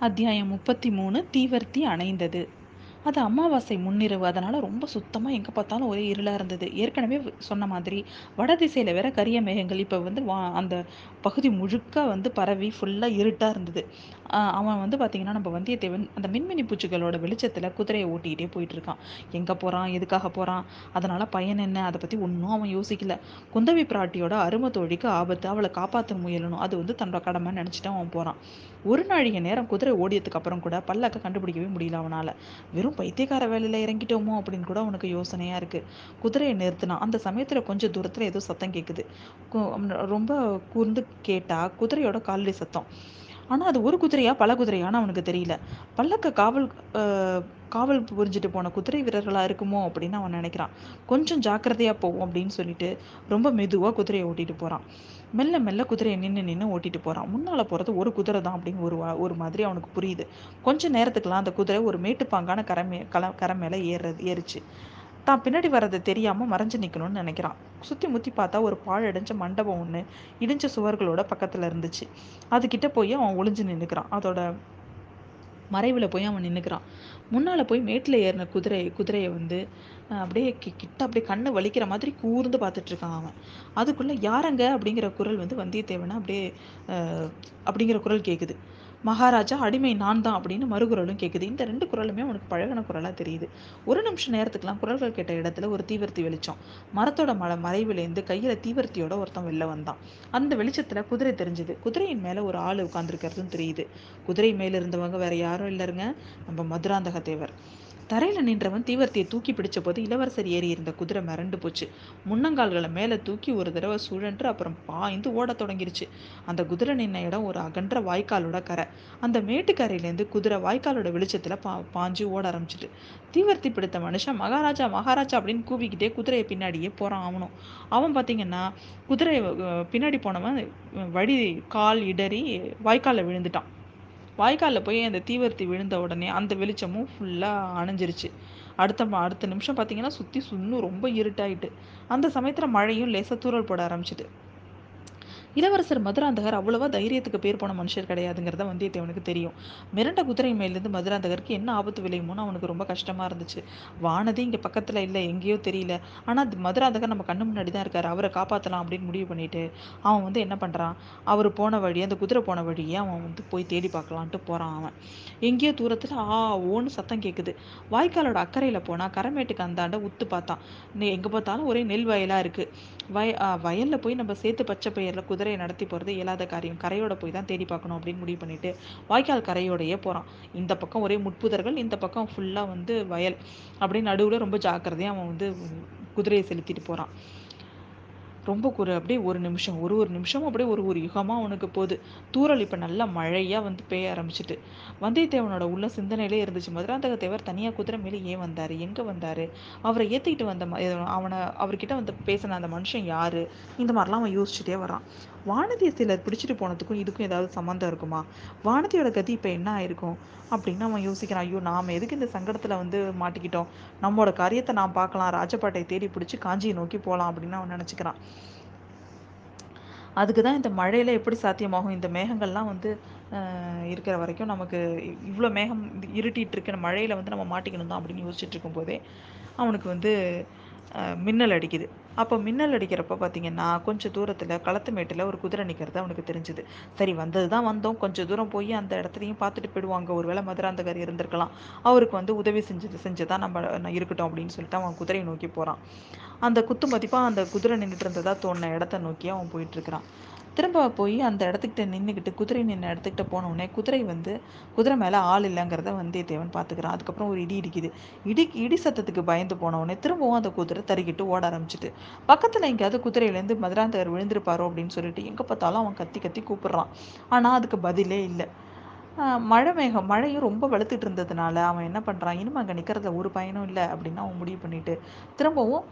அத்தியாயம் முப்பத்தி மூணு தீவர்த்தி அணைந்தது. அது அமாவாசை முன்னிரவு. அதனால் ரொம்ப சுத்தமாக எங்கே பார்த்தாலும் ஒரே இருளாக இருந்தது. ஏற்கனவே சொன்ன மாதிரி வட திசையில் வேற கரிய மேகங்கள் இப்போ வந்து வா அந்த பகுதி முழுக்க வந்து பரவி ஃபுல்லாக இருட்டாக இருந்தது. அவன் வந்து பார்த்திங்கன்னா நம்ம வந்தியத்தேவன் அந்த மின்மினி பூச்சிகளோட வெளிச்சத்தில் குதிரையை ஓட்டிக்கிட்டே போயிட்டு இருக்கான் எங்கே போகிறான் எதுக்காக போகிறான் அதனால் பயன் என்ன? அதை பற்றி ஒன்றும் அவன் யோசிக்கல. குந்தவி பிராட்டியோட அருமை தோழிக்கு ஆபத்து. அவளை காப்பாற்ற முயலணும். அது வந்து தன்னோட கடமை நினச்சிட்டு அவன் போகிறான் ஒரு நாழிகை நேரம் குதிரை ஓடியதுக்கு அப்புறம் கூட பல்லக்க கண்டுபிடிக்கவே முடியல அவனால். வெறும் பைத்தியக்கார வேலையில் இறங்கிட்டோமோ அப்படின்னு கூட அவனுக்கு யோசனையாக இருக்குது குதிரையை நிறுத்தினான். அந்த சமயத்தில் கொஞ்சம் தூரத்தில் ஏதோ சத்தம் கேட்குது ரொம்ப கூர்ந்து கேட்டால் குதிரையோட காலடி சத்தம். ஆனால் அது ஒரு குதிரையா பல குதிரையான்னு அவனுக்கு தெரியல. பல்லக்க காவல் காவல் புரிஞ்சுட்டு போன குதிரை வீரர்களாக இருக்குமோ அப்படின்னு அவன் நினைக்கிறான். கொஞ்சம் ஜாக்கிரதையாக போவோம் அப்படின்னு சொல்லிட்டு ரொம்ப மெதுவாக குதிரையை ஓட்டிட்டு போகிறான் மெல்ல மெல்ல குதிரையை நின்று நின்று ஓட்டிட்டு போகிறான் முன்னால் போகிறது ஒரு குதிரை தான் அப்படின்னு ஒரு ஒரு மாதிரி அவனுக்கு புரியுது. கொஞ்சம் நேரத்துக்குலாம் அந்த குதிரை ஒரு மேட்டுப்பாங்கான கரை மே கல கரை மேலே ஏறுறது ஏறுச்சு. தான் பின்னாடி வர்றது தெரியாமல் மறைஞ்சு நிற்கணும்னு நினைக்கிறான். சுற்றி முற்றி பார்த்தா ஒரு பாழடைஞ்ச மண்டபம் ஒன்று இடிஞ்ச சுவர்களோட பக்கத்தில் இருந்துச்சு. அதுக்கிட்ட போய் அவன் ஒளிஞ்சு நின்றுக்கிறான் அதோட மறைவில் போய் அவன் நின்றுக்கிறான் முன்னால் போய் மேட்டில் ஏறின குதிரை குதிரையை வந்து அப்படியே கிட்ட அப்படியே கண்ணு வலிக்கிற மாதிரி கூர்ந்து பார்த்துட்ருக்கான் அவன். அதுக்குள்ளே யாரங்க அப்படிங்கிற குரல் வந்து வந்தியத்தேவனை அப்படியே அப்படிங்கிற குரல் கேட்குது மகாராஜா அடிமை நான் தான் அப்படின்னு மறுகுரலும் கேட்குது இந்த ரெண்டு குரலுமே அவனுக்கு பழகின குரலாக தெரியுது. ஒரு நிமிஷம் நேரத்துக்குலாம் குரல்கள் கேட்ட இடத்துல ஒரு தீவர்த்தி வெளிச்சம். மரத்தோட மலை மறைவிலேருந்து கையில் தீவர்த்தியோட ஒருத்தன் வெளில வந்தான். அந்த வெளிச்சத்தில் குதிரை தெரிஞ்சுது. குதிரையின் மேலே ஒரு ஆள் உட்காந்துருக்கிறதும் தெரியுது. குதிரை மேலே இருந்தவங்க வேற யாரும் இல்லைருங்க. நம்ம மதுராந்தக தேவர் தரையில் நின்றவன் தீவர்த்தியை தூக்கி பிடிச்ச போது இளவரசர் ஏறி இருந்த குதிரை மிரண்டு போச்சு. முன்னங்கால்களை மேலே தூக்கி ஒரு தடவை சுழன்று அப்புறம் பாய்ந்து ஓடத் தொடங்கிருச்சு. அந்த குதிரை நின்ன இடம் ஒரு அகன்ற வாய்க்காலோட கரை. அந்த மேட்டுக்கரையிலேருந்து குதிரை வாய்க்காலோட வெளிச்சத்தில் பா பாஞ்சு ஓட ஆரம்பிச்சிட்டு தீவர்த்தி பிடித்த மனுஷன் மகாராஜா மகாராஜா அப்படின்னு கூவிக்கிட்டே குதிரையை பின்னாடியே போகிறான் அவனும். அவன் பார்த்தீங்கன்னா குதிரை பின்னாடி போனவன் வழி கால் இடறி வாய்க்காலில் விழுந்துட்டான். வாய்க்காலில் போய் அந்த தீவர்த்தி விழுந்த உடனே அந்த வெளிச்சமும் ஃபுல்லாக அணைஞ்சிருச்சு. அடுத்த அடுத்த நிமிஷம் பார்த்தீங்கன்னா சுற்றி சுன்னும் ரொம்ப இருட்டாயிட்டு. அந்த சமயத்தில் மழையும் லேசாக தூரல் போட ஆரம்பிச்சிட்டு இளவரசர் மதுராந்தகர் அவ்வளவா தைரியத்துக்கு பேர் போன மனுஷர் கிடையாதுங்கிறத வந்தியத்தேவனுக்கு தெரியும். மிரண்ட குதிரை மேலேருந்து மதுராந்தகருக்கு என்ன ஆபத்து விளையுமோன்னு அவனுக்கு ரொம்ப கஷ்டமாக இருந்துச்சு. வானதி இங்கே பக்கத்தில் இல்லை எங்கேயோ தெரியல. ஆனால் மதுராந்தகர் நம்ம கண்ணு முன்னாடி தான் இருக்கார். அவரை காப்பாற்றலாம் அப்படின்னு முடிவு பண்ணிட்டு அவன் வந்து என்ன பண்ணுறான் அவர் போன வழி அந்த குதிரை போன வழியே அவன் வந்து போய் தேடி பார்க்கலான்ட்டு போகிறான் அவன். எங்கேயோ தூரத்தில் ஆ ஓன்னு சத்தம் கேட்குது வாய்க்காலோட அக்கறையில் போனால் கரமேட்டுக்கு அந்தாண்ட உத்து பார்த்தான். எங்கே பார்த்தாலும் ஒரே நெல் வயலாக இருக்குது வய வயலில் போய் நம்ம சேர்த்து பச்சை பயிரில் குதிரையை நடத்தி போகிறது இயலாத காரியம். கரையோட போய் தான் தேடி பார்க்கணும் அப்படின்னு முடிவு பண்ணிட்டு வாய்க்கால் கரையோடையே போகிறான் இந்த பக்கம் ஒரே முட்புதர்கள் இந்த பக்கம் ஃபுல்லாக வந்து வயல். அப்படின்னு நடுவில் ரொம்ப ஜாக்கிரதையாக அவன் வந்து குதிரையை செலுத்திட்டு போகிறான் ரொம்ப ஒரு அப்படியே ஒரு நிமிஷம் ஒரு ஒரு நிமிஷமும் அப்படியே ஒரு ஒரு யுகமாக அவனுக்கு போகுது. தூரல் இப்போ நல்லா மழையாக வந்து பெய்ய ஆரம்பிச்சிட்டு. வந்தியத்தேவனோட உள்ள சிந்தனையிலே இருந்துச்சு மதுராந்தக தேவர் தனியாக குதிரை மேலே ஏன் வந்தார்? எங்கே வந்தார்? அவரை ஏற்றிக்கிட்டு வந்த அவனை அவர்கிட்ட வந்து பேசின அந்த மனுஷன் யார்? இந்த மாதிரிலாம் அவன் யோசிச்சுட்டே வரான். வானதியை சிலர் பிடிச்சிட்டு போனதுக்கும் இதுக்கும் ஏதாவது சம்மந்தம் இருக்குமா? வானதியோட கதி இப்போ என்ன ஆயிருக்கும்? அப்படின்னு அவன் யோசிக்கிறான். ஐயோ நாம் எதுக்கு இந்த சங்கடத்தில் வந்து மாட்டிக்கிட்டோம்? நம்மளோட காரியத்தை நான் பார்க்கலாம். ராஜபாட்டையை தேடி பிடிச்சி காஞ்சியை நோக்கி போகலாம் அப்படின்னு அவன் நினச்சிக்கிறான். அதுக்கு தான் இந்த மழையில் எப்படி சாத்தியமாகும்? இந்த மேகங்கள்லாம் வந்து இருக்கிற வரைக்கும் நமக்கு இவ்வளோ மேகம் இருட்டிகிட்டு இருக்கிற மழையில் வந்து நம்ம மாட்டிக்கணும் தான் அப்படின்னு யோசிச்சுட்டு இருக்கும்போதே அவனுக்கு வந்து மின்னல் அடிக்குது. அப்போ மின்னல் அடிக்கிறப்ப பார்த்தீங்கன்னா கொஞ்சம் தூரத்தில் களத்துமேட்டில் ஒரு குதிரை நிற்கிறது அவனுக்கு தெரிஞ்சுது. சரி வந்தது தான் வந்தோம். கொஞ்சம் தூரம் போய் அந்த இடத்துலையும் பார்த்துட்டு போயிடுவாங்க. ஒரு வேளை மதுராந்தகர் இருந்திருக்கலாம். அவருக்கு வந்து உதவி செஞ்சது செஞ்சு தான் நம்ம இருக்கட்டும் அப்படின்னு சொல்லிட்டு அவன் குதிரையை நோக்கி போகிறான் அந்த குத்து மதிப்பாக அந்த குதிரை நின்றுட்டு இருந்ததா தோணுன இடத்த நோக்கி அவன் போயிட்டுருக்கிறான் திரும்ப போய் அந்த இடத்துக்கிட்ட நின்றுக்கிட்டு குதிரை நின்று இடத்துக்கிட்ட போனவுடனே குதிரை வந்து குதிரை மேலே ஆள் இல்லைங்கிறத வந்தியத்தேவன் பார்த்துக்கிறான் அதுக்கப்புறம் ஒரு இடி இடிக்குது. இடி இடி சத்தத்துக்கு பயந்து போனவுடனே திரும்பவும் அந்த குதிரை தறிக்கிட்டு ஓட ஆரம்பிச்சிட்டு பக்கத்தில் எங்கேயாவது குதிரையிலேருந்து மதுராந்தகர் விழுந்திருப்பாரோ அப்படின்னு சொல்லிட்டு எங்கே பார்த்தாலும் அவன் கத்தி கத்தி கூப்பிடுறான். ஆனால் அதுக்கு பதிலே இல்லை. மழை மேகம் மழையும் ரொம்ப வெளுத்துட்டு இருந்ததுனால அவன் என்ன பண்ணுறான் இனிமே அங்கே நிற்கிறதுல ஒரு பயனும் இல்லை அப்படின்னு அவன் முடிவு பண்ணிட்டு திரும்பவும்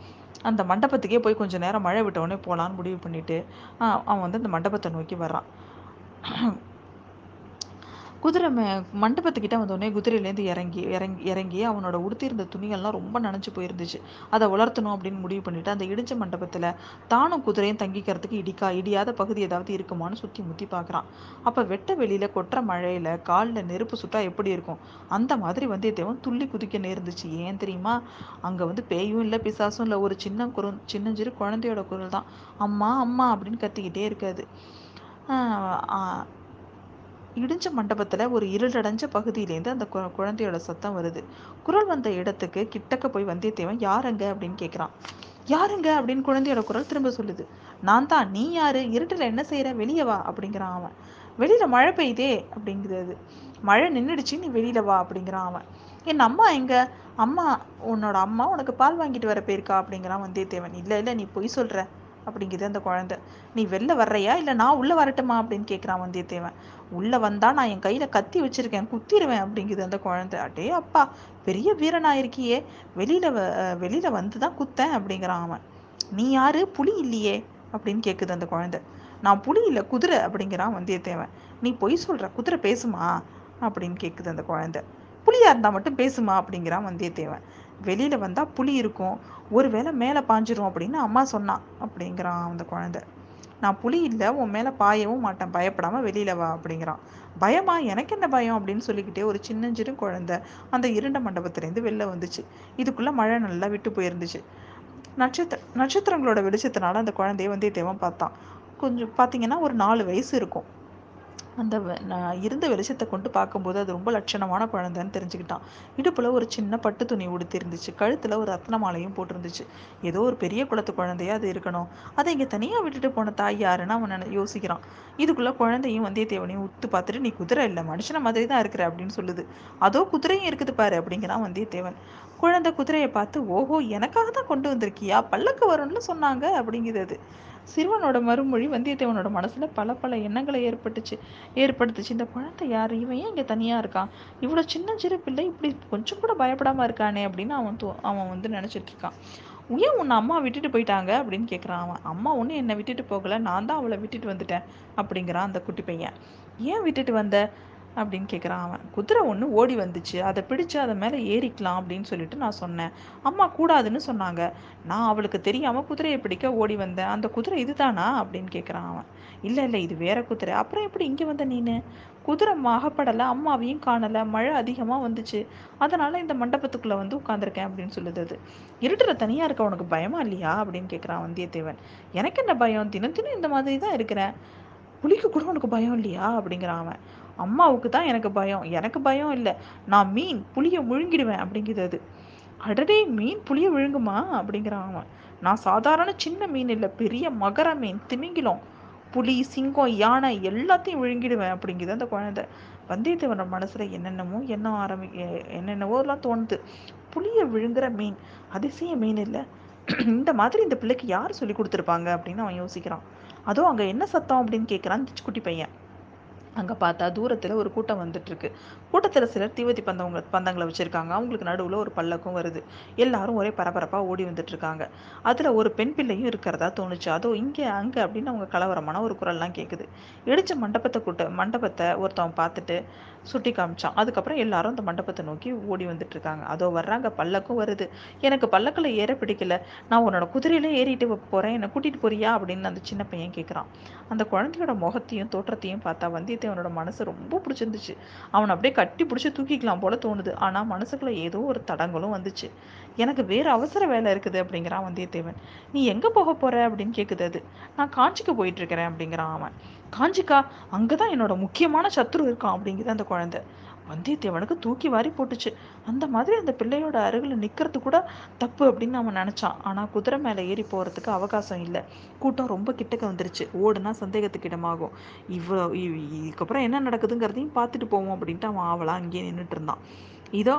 அந்த மண்டபத்துக்கே போய் கொஞ்சம் நேரம் மழை விட்டவுடனே போகலான்னு முடிவு பண்ணிவிட்டு அவன் வந்து அந்த மண்டபத்தை நோக்கி வர்றான். குதிரை மே மண்டபத்துக்கிட்ட வந்தோடனே குதிரையிலேருந்து இறங்கி இறங்கி இறங்கி அவனோட உடுத்தியிருந்த துணிகள்லாம் ரொம்ப நனைஞ்சு போயிருந்துச்சு. அதை உலர்த்தணும் அப்படின்னு முடிவு பண்ணிட்டு அந்த இடிஞ்ச மண்டபத்தில் தானும் குதிரையும் தங்கிக்கிறதுக்கு இடிக்கா இடியாத பகுதி ஏதாவது இருக்குமான்னு சுற்றி முற்றி பார்க்குறான் அப்போ வெட்ட வெளியில் கொட்டுற மழையில் காலில் நெருப்பு சுட்டா எப்படி இருக்கும்? அந்த மாதிரி வந்தியத்தேவன் துள்ளி குதிக்க நேர்ந்துச்சு. ஏன் தெரியுமா? அங்கே வந்து பேயும் இல்லை பிசாசும் இல்லை. ஒரு சின்ன குரு சின்னஞ்சிறு குழந்தையோட குரல் தான். அம்மா அம்மா அப்படின்னு கத்திக்கிட்டே இருக்காது. இடிஞ்ச மண்டபத்தில் ஒரு இருளடைஞ்ச பகுதியிலேருந்து அந்த கு குழந்தையோட சத்தம் வருது. குரல் வந்த இடத்துக்கு கிட்டக்க போய் வந்தியத்தேவன் யாருங்க அப்படின்னு கேட்குறான் யாருங்க அப்படின்னு குழந்தையோட குரல் திரும்ப சொல்லுது. நான் தான். நீ யாரு? இருட்டில் என்ன செய்கிற வெளியே வா. அப்படிங்கிறான் அவன். வெளியில் மழை பெய்யுதே. அப்படிங்கிறது. மழை நின்றுடுச்சு நீ வெளியில் வா. அப்படிங்கிறான் அவன். என் அம்மா எங்க? அம்மா உன்னோட அம்மா உனக்கு பால் வாங்கிட்டு வர போயிருக்கா. அப்படிங்கிறான் வந்தியத்தேவன். இல்லை இல்லை. நீ பொய் சொல்கிற அப்படிங்குது அந்த குழந்தை. நீ வெளில வர்றையா? இல்லை நான் உள்ளே வரட்டுமா? அப்படின்னு கேட்குறான் வந்தியத்தேவன். உள்ளே வந்தா நான் என் கையில் கத்தி வச்சிருக்கேன் குத்திடுவேன் அப்படிங்குது அந்த குழந்தை. அடே அப்பா பெரிய வீரனாயிருக்கியே. இருக்கியே வெளியில வெளியில வந்து தான் குத்தேன் அப்படிங்கிறான் அவன். நீ யாரு? புலி இல்லையே அப்படின்னு கேட்குது அந்த குழந்தை. நான் புலி இல்லை குதிரை அப்படிங்கிறான் வந்தியத்தேவன். நீ பொய் சொல்ற குதிரை பேசுமா? அப்படின்னு கேட்குது அந்த குழந்தை. புலியா இருந்தா மட்டும் பேசுமா? அப்படிங்கிறான் வந்தியத்தேவன். வெளியில் வந்தால் புளி இருக்கும். ஒருவேளை மேலே பாஞ்சிரும் அப்படின்னு அம்மா சொன்னான் அப்படிங்கிறான் அந்த குழந்தை. நான் புலி இல்லை உன் மேலே பாயவும் மாட்டேன் பயப்படாமல் வெளியில் வா அப்படிங்கிறான். பயமா? எனக்கு என்ன பயம்? அப்படின்னு சொல்லிக்கிட்டே ஒரு சின்னஞ்சிறு குழந்தை அந்த இருண்ட மண்டபத்துலேருந்து வெளில வந்துச்சு. இதுக்குள்ளே மழை நல்லா விட்டு போயிருந்துச்சு. நட்சத்திர நட்சத்திரங்களோட வெளிச்சத்தினால அந்த குழந்தைய வந்தியத்தேவன் பார்த்தான். கொஞ்சம் பார்த்தீங்கன்னா ஒரு நாலு வயசு இருக்கும். அந்த நான் இருந்த வெளிச்சத்தை கொண்டு பார்க்கும்போது அது ரொம்ப லட்சணமான குழந்தைன்னு தெரிஞ்சுக்கிட்டான். இடுப்பில் ஒரு சின்ன பட்டு துணி உடுத்திருந்துச்சு. கழுத்தில் ஒரு ரத்ன மாலையும் போட்டிருந்துச்சு. ஏதோ ஒரு பெரிய குளத்து குழந்தையா அது இருக்கணும். அதை இங்கே தனியாக விட்டுட்டு போன தாய் யாருன்னு அவன் யோசிக்கிறான். இதுக்குள்ளே குழந்தையும் வந்தியத்தேவனையும் உத்து பார்த்துட்டு நீ குதிரை இல்லை மனுஷன மாதிரி தான் இருக்கிற அப்படின்னு சொல்லுது. அதோ குதிரையும் இருக்குது பாரு அப்படிங்கிறான் வந்தியத்தேவன். குழந்தை குதிரையை பார்த்து ஓஹோ எனக்காக தான் கொண்டு வந்திருக்கியா? பல்லக்கு வரும்னு சொன்னாங்க அப்படிங்கிறது. சிறுவனோட மறுமொழி வந்தியத்தேவனோட மனசுல பல பல எண்ணங்களை ஏற்பட்டுச்சு ஏற்படுத்துச்சு. இந்த குழந்தை யார்? இவன் ஏன் இங்க தனியா இருக்கான்? இவ்வளவு சின்ன சிறு பிள்ளை இப்படி கொஞ்சம் கூட பயப்படாம இருக்கானே அப்படின்னு அவன் அவன் வந்து நினைச்சிட்டு இருக்கான். ஏன் உன்னை அம்மா விட்டுட்டு போயிட்டாங்க? அப்படின்னு கேட்குறான் அவன். அம்மா ஒன்றும் என்னை விட்டுட்டு போகல நான் தான் அவளை விட்டுட்டு வந்துட்டேன் அப்படிங்கிறான் அந்த குட்டி பையன். ஏன் விட்டுட்டு வந்த? அப்படின்னு கேட்குறான் அவன். குதிரை ஒன்று ஓடி வந்துச்சு. அதை பிடிச்சு அதை மேலே ஏறிக்கலாம் அப்படின்னு சொல்லிட்டு நான் சொன்னேன். அம்மா கூடாதுன்னு சொன்னாங்க. நான் அவளுக்கு தெரியாமல் குதிரையை பிடிக்க ஓடி வந்தேன். அந்த குதிரை இதுதானா அப்படின்னு கேட்குறான் அவன். இல்லை இல்லை இது வேற குதிரை. அப்புறம் எப்படி இங்கே வந்த நீனு? குதிரை மகப்படலை அம்மாவையும் காணலை. மழை அதிகமாக வந்துச்சு. அதனால் இந்த மண்டபத்துக்குள்ளே வந்து உட்காந்துருக்கேன் அப்படின்னு சொல்லுது அது. இருட்டுற தனியாக இருக்க உனக்கு பயமா இல்லையா? அப்படின்னு கேட்குறான் வந்தியத்தேவன். எனக்கு என்ன பயம்? தினம் தினம் இந்த மாதிரி தான் இருக்கிறேன். புளிக்கு கூட உனக்கு பயம் இல்லையா? அப்படிங்கிறான் அவன். அம்மாவுக்கு தான் எனக்கு பயம். எனக்கு பயம் இல்லை. நான் மீன் புளியை முழுங்கிடுவேன் அப்படிங்குது அது அடடே மீன் புளியை விழுங்குமா? அப்படிங்கிறான் அவன். நான் சாதாரண சின்ன மீன் இல்லை. பெரிய மகர மீன் திமிங்கிலம் புலி சிங்கம் யானை எல்லாத்தையும் விழுங்கிடுவேன் அப்படிங்குது அந்த குழந்தை. வந்தியத்தேவனோட மனசுல என்னென்னமோ என்ன ஆரம்பி என்னென்னவோ எல்லாம் தோணுது. புளியை விழுங்குற மீன் அதிசய மீன் இல்லை. இந்த மாதிரி இந்த பிள்ளைக்கு யார் சொல்லி கொடுத்துருப்பாங்க அப்படின்னு அவன் யோசிக்கிறான். அதோ அங்கே என்ன சத்தம் அப்படின்னு கேட்குறான் குட்டி பையன். அங்கே பார்த்தா தூரத்தில் ஒரு கூட்டம் வந்துட்டுருக்கு. கூட்டத்தில் சிலர் தீவதி பந்தவங்க பந்தங்களை வச்சுருக்காங்க. அவங்களுக்கு நடுவில் ஒரு பல்லக்கும் வருது. எல்லாரும் ஒரே பரபரப்பாக ஓடி வந்துட்டுருக்காங்க. அதில் ஒரு பெண் பிள்ளையும் இருக்கிறதா தோணுச்சு. அதோ இங்கே அங்கே அப்படின்னு அவங்க கலவரமான ஒரு குரல்லாம் கேட்குது இடித்த மண்டபத்தை கூட்ட மண்டபத்தை ஒருத்தவன் பார்த்துட்டு சுட்டி காமிச்சான். அதுக்கப்புறம் எல்லாரும் அந்த மண்டபத்தை நோக்கி ஓடி வந்துட்டுருக்காங்க. அதோ வர்றாங்க பல்லக்கும் வருது. எனக்கு பல்லக்கில் ஏற பிடிக்கல. நான் உன்னோட குதிரையிலே ஏறிட்டு போகிறேன் என்னை கூட்டிகிட்டு போறியா அப்படின்னு அந்த சின்ன பையன் கேட்குறான் அந்த குழந்தையோட முகத்தையும் தோற்றத்தையும் பார்த்தா வந்தியத்தேவனோட மனசு ரொம்ப பிடிச்சிருந்துச்சு. அவனை அப்படியே கட்டி பிடிச்சி தூக்கிக்கலாம் போல தோணுது. ஆனால் மனசுக்குள்ள ஏதோ ஒரு தடங்களும் வந்துச்சு. எனக்கு வேறு அவசர வேலை இருக்குது அப்படிங்கிறான் வந்தியத்தேவன். நீ எங்கே போக போற? அப்படின்னு கேட்குது அது. நான் காஞ்சிக்கு போயிட்டு இருக்கிறேன் அப்படிங்கிறான் அவன். காஞ்சிக்கா அங்கே தான் என்னோட முக்கியமான சத்ரு இருக்கான் அப்படிங்குது அந்த குழந்தை. வந்தியத்தேவனுக்கு தூக்கி வாரி போட்டுச்சு. அந்த மாதிரி அந்த பிள்ளையோட அருகில் நிற்கிறது கூட தப்பு அப்படின்னு அவன் நினச்சான். ஆனால் குதிரை மேலே ஏறி போகிறதுக்கு அவகாசம் இல்லை. கூட்டம் ரொம்ப கிட்டக்க வந்துருச்சு. ஓடுனா சந்தேகத்துக்கு இடமாகும். இவ்வளோ இதுக்கப்புறம் என்ன நடக்குதுங்கிறதையும் பார்த்துட்டு போவோம் அப்படின்ட்டு அவன் ஆவலாக அங்கேயே நின்றுட்டு இருந்தான். இதோ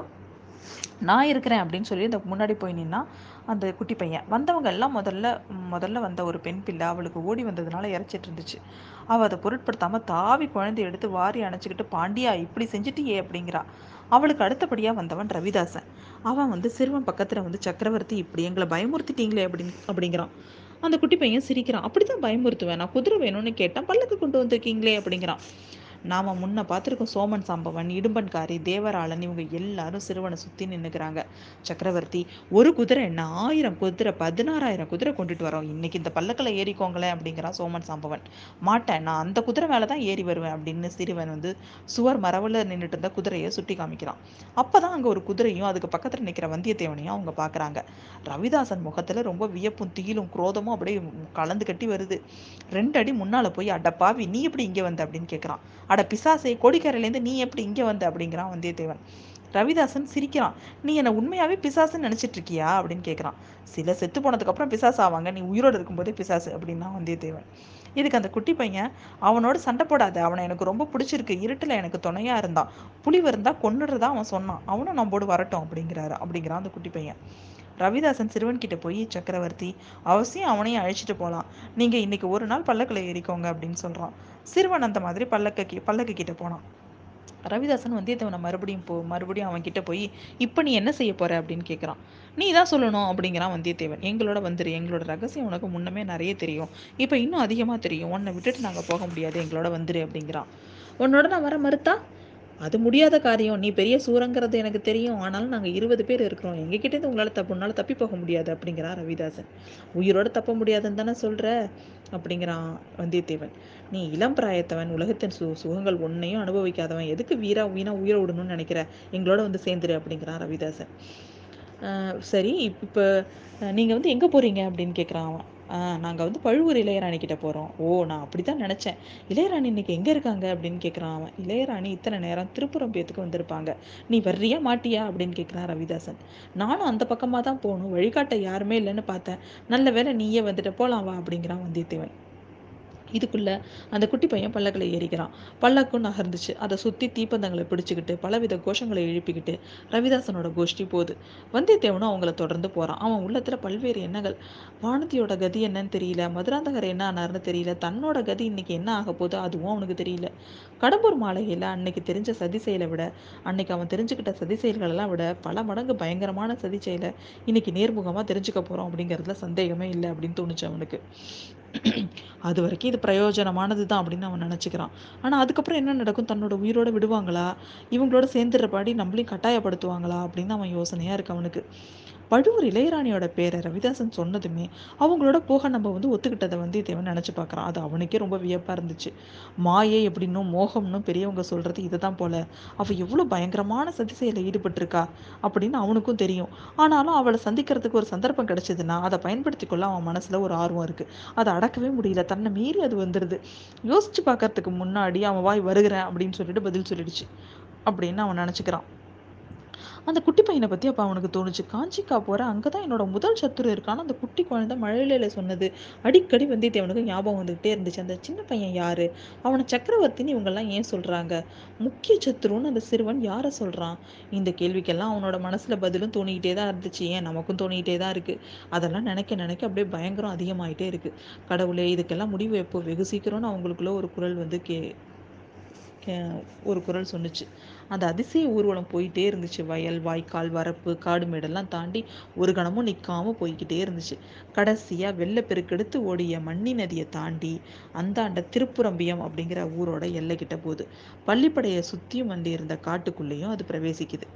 நான் இருக்கிறேன் அப்படின்னு சொல்லி அந்த முன்னாடி போய் நின்னா அந்த குட்டி பையன். வந்தவங்க எல்லாம் முதல்ல முதல்ல வந்த ஒரு பெண் பிள்ளை அவளுக்கு ஓடி வந்ததுனால இறைச்சிட்டு இருந்துச்சு. அவள் அதை பொருட்படுத்தாமல் தாவி குழந்தைய எடுத்து வாரி அணைச்சிக்கிட்டு பாண்டியா இப்படி செஞ்சுட்டியே அப்படிங்கிறா. அவளுக்கு அடுத்தபடியாக வந்தவன் ரவிதாசன். அவன் வந்து சிறுவன் பக்கத்தில் வந்து சக்கரவர்த்தி இப்படி எங்களை பயமுறுத்திட்டீங்களே அப்படின்னு அப்படிங்கிறான். அந்த குட்டி பையன் சிரிக்கிறான். அப்படித்தான் பயமுறுத்துவேன். நான் குதிரை வேணும்னு கேட்டேன். பல்லக்கு கொண்டு வந்திருக்கீங்களே அப்படிங்கிறான். நாம முன்ன பார்த்துருக்கோம் சோமன் சாம்பவன் இடும்பன்காரி தேவராளன் இவங்க எல்லாரும் சிறுவனை சுற்றி நின்றுக்கிறாங்க சக்கரவர்த்தி ஒரு குதிரை என்ன ஆயிரம் குதிரை பதினாறாயிரம் குதிரை கொண்டுட்டு வரோம். இன்னைக்கு இந்த பல்லக்கில் ஏறிக்கோங்களேன் அப்படிங்கிறான் சோமன் சாம்பவன். மாட்டேன் நான் அந்த குதிரை மேலே தான் ஏறி வருவேன் அப்படின்னு சிறுவன் வந்து சுவர் மரவில் நின்றுட்டு இருந்த குதிரையை சுட்டி காமிக்கிறான். அப்பதான் அங்கே ஒரு குதிரையும் அதுக்கு பக்கத்தில் நிற்கிற வந்தியத்தேவனையும் அவங்க பார்க்குறாங்க. ரவிதாசன் முகத்தில் ரொம்ப வியப்பும் தீலும் குரோதமும் அப்படியே கலந்து கட்டி வருது. ரெண்டு அடி முன்னால் போய் அடப்பாவி நீ எப்படி இங்கே வந்த? அப்படின்னு கேட்குறான் அட பிசாசை கோடிக்கரையிலேருந்து நீ எப்படி இங்கே வந்த? அப்படிங்கிறான் வந்தியத்தேவன். ரவிதாசன் சிரிக்கிறான். நீ என்னை உண்மையாவே பிசாசுன்னு நினைச்சிட்டு இருக்கியா அப்படின்னு கேட்குறான் சில செத்து போனதுக்கு அப்புறம் பிசாசு ஆவாங்க. நீ உயிரோடு இருக்கும்போதே பிசாசு அப்படின்னா வந்தியத்தேவன். இதுக்கு அந்த குட்டி பையன்? அவனோட சண்டை போடாத. அவனை எனக்கு ரொம்ப பிடிச்சிருக்கு. இருட்டில் எனக்கு துணையா இருந்தான். புலி இருந்தால் கொண்டுடுறதா அவன் சொன்னான். அவனும் நம்மோடு வரட்டும் அப்படிங்கிறாரு. அப்படிங்கிறான் அந்த குட்டி பையன். ரவிதாசன் சிறுவன் கிட்ட போய் சக்கரவர்த்தி அவசியம் அவனையும் அழைச்சிட்டு போகலாம் நீங்க இன்னைக்கு ஒரு நாள் பல்லக்கில் ஏறிக்கோங்க அப்படின்னு சொல்றான். சிறுவன் அந்த மாதிரி பல்லக்க பல்லக்கு கிட்ட போனான். ரவிதாசன் வந்தியத்தேவனை மறுபடியும் போ மறுபடியும் அவன் கிட்ட போய் இப்போ நீ என்ன செய்ய போற? அப்படின்னு கேட்குறான் நீ தான் சொல்லணும் அப்படிங்கிறான் வந்தியத்தேவன். எங்களோட வந்துரு எங்களோட ரகசியம் உனக்கு முன்னமே நிறைய தெரியும். இப்போ இன்னும் அதிகமாக தெரியும். உன்னை விட்டுட்டு நாங்கள் போக முடியாது. எங்களோட வந்துரு அப்படிங்கிறான். உன்னோட நான் வர மறுத்தா? அது முடியாத காரியம். நீ பெரிய சூரங்கிறது எனக்கு தெரியும். ஆனாலும் நாங்கள் இருபது பேர் இருக்கிறோம். எங்ககிட்டேருந்து உங்களால் தப்பு தப்பி போக முடியாது அப்படிங்கிறான் ரவிதாசன். உயிரோட தப்ப முடியாதுன்னு தானே சொல்கிற அப்படிங்கிறான் வந்தியத்தேவன். நீ இளம் பிராயத்தவன். உலகத்தின் சு சுகங்கள் ஒன்றையும் அனுபவிக்காதவன். எதுக்கு வீரா வீணா உயிரை விடணும்னு நினைக்கிற? எங்களோட வந்து சேர்ந்துரு அப்படிங்கிறான் ரவிதாசன். சரி இப்போ நீங்கள் வந்து எங்கே போகிறீங்க அப்படின்னு கேட்குறான் அவன். நாங்கள் வந்து பழுவூர் இளையராணி கிட்ட போகிறோம் ஓ நான் அப்படி தான் நினச்சேன். இளையராணி இன்னைக்கு எங்கே இருக்காங்க? அப்படின்னு கேட்குறான் அவன். இளையராணி இத்தனை நேரம் திருப்புறம் பேத்துக்கு வந்திருப்பாங்க. நீ வர்றியா மாட்டியா? அப்படின்னு கேட்குறான் ரவிதாசன். நானும் அந்த பக்கமாக தான் போகணும். வழிகாட்ட யாருமே இல்லைன்னு பார்த்தேன். நல்ல வேலை நீயே வந்துட்டு போகலாம் வா அப்படிங்கிறான் வந்தியத்தேவன். இதுக்குள்ளே அந்த குட்டி பையன் பல்லக்கில் ஏறிக்கிறான். பல்லக்கும் நகர்ந்துச்சு. அதை சுற்றி தீப்பந்தங்களை பிடிச்சிக்கிட்டு பலவித கோஷங்களை எழுப்பிக்கிட்டு ரவிதாசனோட கோஷ்டி போகுது. வந்தியத்தேவனும் அவங்கள தொடர்ந்து போகிறான் அவன் உள்ளத்தில் பல்வேறு எண்ணங்கள். வானதியோட கதி என்னன்னு தெரியல. மதுராந்தகர் என்ன ஆனார்னு தெரியல. தன்னோட கதி இன்னைக்கு என்ன ஆக போதோ அதுவும் அவனுக்கு தெரியல. கடம்பூர் மாளிகையில் அன்னைக்கு தெரிஞ்ச சதி செயலை விட அன்னைக்கு அவன் தெரிஞ்சுக்கிட்ட சதி செயல்களெல்லாம் விட பல மடங்கு பயங்கரமான சதி செயலை இன்னைக்கு நேர்முகமாக தெரிஞ்சுக்க போகிறோம் அப்படிங்கிறதுல சந்தேகமே இல்லை அப்படின்னு தோணுச்சு அவனுக்கு. அது வரைக்கும் இது பிரயோஜனமானது தான் அப்படின்னு அவன் நினச்சிக்கிறான். ஆனால் அதுக்கப்புறம் என்ன நடக்கும்? தன்னோட உயிரோட விடுவாங்களா? இவங்களோட சேர்ந்துடுறபாடி நம்மளையும் கட்டாயப்படுத்துவாங்களா? அப்படின்னு அவன் யோசனையாக இருக்கு அவனுக்கு. பழுவூர் இளையராணியோட பேரை ரவிதாசன் சொன்னதுமே அவங்களோட போக நம்ம வந்து ஒத்துக்கிட்டதை வந்து இதை நினச்சி பார்க்குறான். அது அவனுக்கே ரொம்ப வியப்பாக இருந்துச்சு. மாயை எப்படின்னும் மோகம்னும் பெரியவங்க சொல்கிறது இதை தான் போல. அவள் எவ்வளோ பயங்கரமான சதி செயலில் ஈடுபட்டிருக்கா அப்படின்னு அவனுக்கும் தெரியும். ஆனாலும் அவளை சந்திக்கிறதுக்கு ஒரு சந்தர்ப்பம் கிடைச்சதுன்னா அதை பயன்படுத்தி கொள்ள அவன் மனசில் ஒரு ஆர்வம் இருக்குது அதை அடக்கவே முடியல. தன்னை மீறி அது வந்துடுது யோசிச்சு பார்க்கறதுக்கு முன்னாடி அவன் வாய் வருகிறேன் அப்படின்னு சொல்லிட்டு பதில் சொல்லிடுச்சு அப்படின்னு அவன் நினச்சிக்கிறான். அந்த குட்டி பையனை பற்றி அப்போ அவனுக்கு தோணுச்சு. காஞ்சிக்கா போகிற அங்கே தான் என்னோட முதல் சத்துரு இருக்கான்னு அந்த குட்டி குழந்தை மழையில சொன்னது. அடிக்கடி வந்தியத்தேவனுக்கு ஞாபகம் வந்துகிட்டே இருந்துச்சு. அந்த சின்ன பையன் யாரு? அவனை சக்கரவர்த்தின்னு இவங்கெல்லாம் ஏன் சொல்கிறாங்க முக்கிய சத்துருன்னு அந்த சிறுவன் யாரை சொல்கிறான் இந்த கேள்விக்கெல்லாம் அவனோட மனசில் பதிலும் தோணிக்கிட்டே தான் இருந்துச்சு. ஏன் நமக்கும் தோணிக்கிட்டே தான் இருக்குது அதெல்லாம் நினைக்க நினைக்க அப்படியே பயங்கரம் அதிகமாயிட்டே இருக்குது கடவுளே இதுக்கெல்லாம் முடிவு எப்போ? வெகு சீக்கிரம்னு அவங்களுக்குள்ள ஒரு குரல் வந்து கே ஒரு குரல் சொன்னுச்சு. அந்த அதிசய ஊர்வலம் போயிட்டே இருந்துச்சு. வயல் வாய்க்கால் வரப்பு காடு மேடெல்லாம் தாண்டி ஒரு கணமும் நிற்காம போய்கிட்டே இருந்துச்சு. கடைசியா வெள்ளப்பெருக்கெடுத்து ஓடிய மண்ணி நதியை தாண்டி அந்தாண்ட திருப்புரம்பியம் அப்படிங்கிற ஊரோட எல்லை கிட்ட போகுது. பள்ளிப்படையை சுத்தியும் வந்து இருந்த காட்டுக்குள்ளேயும் அது பிரவேசிக்குது.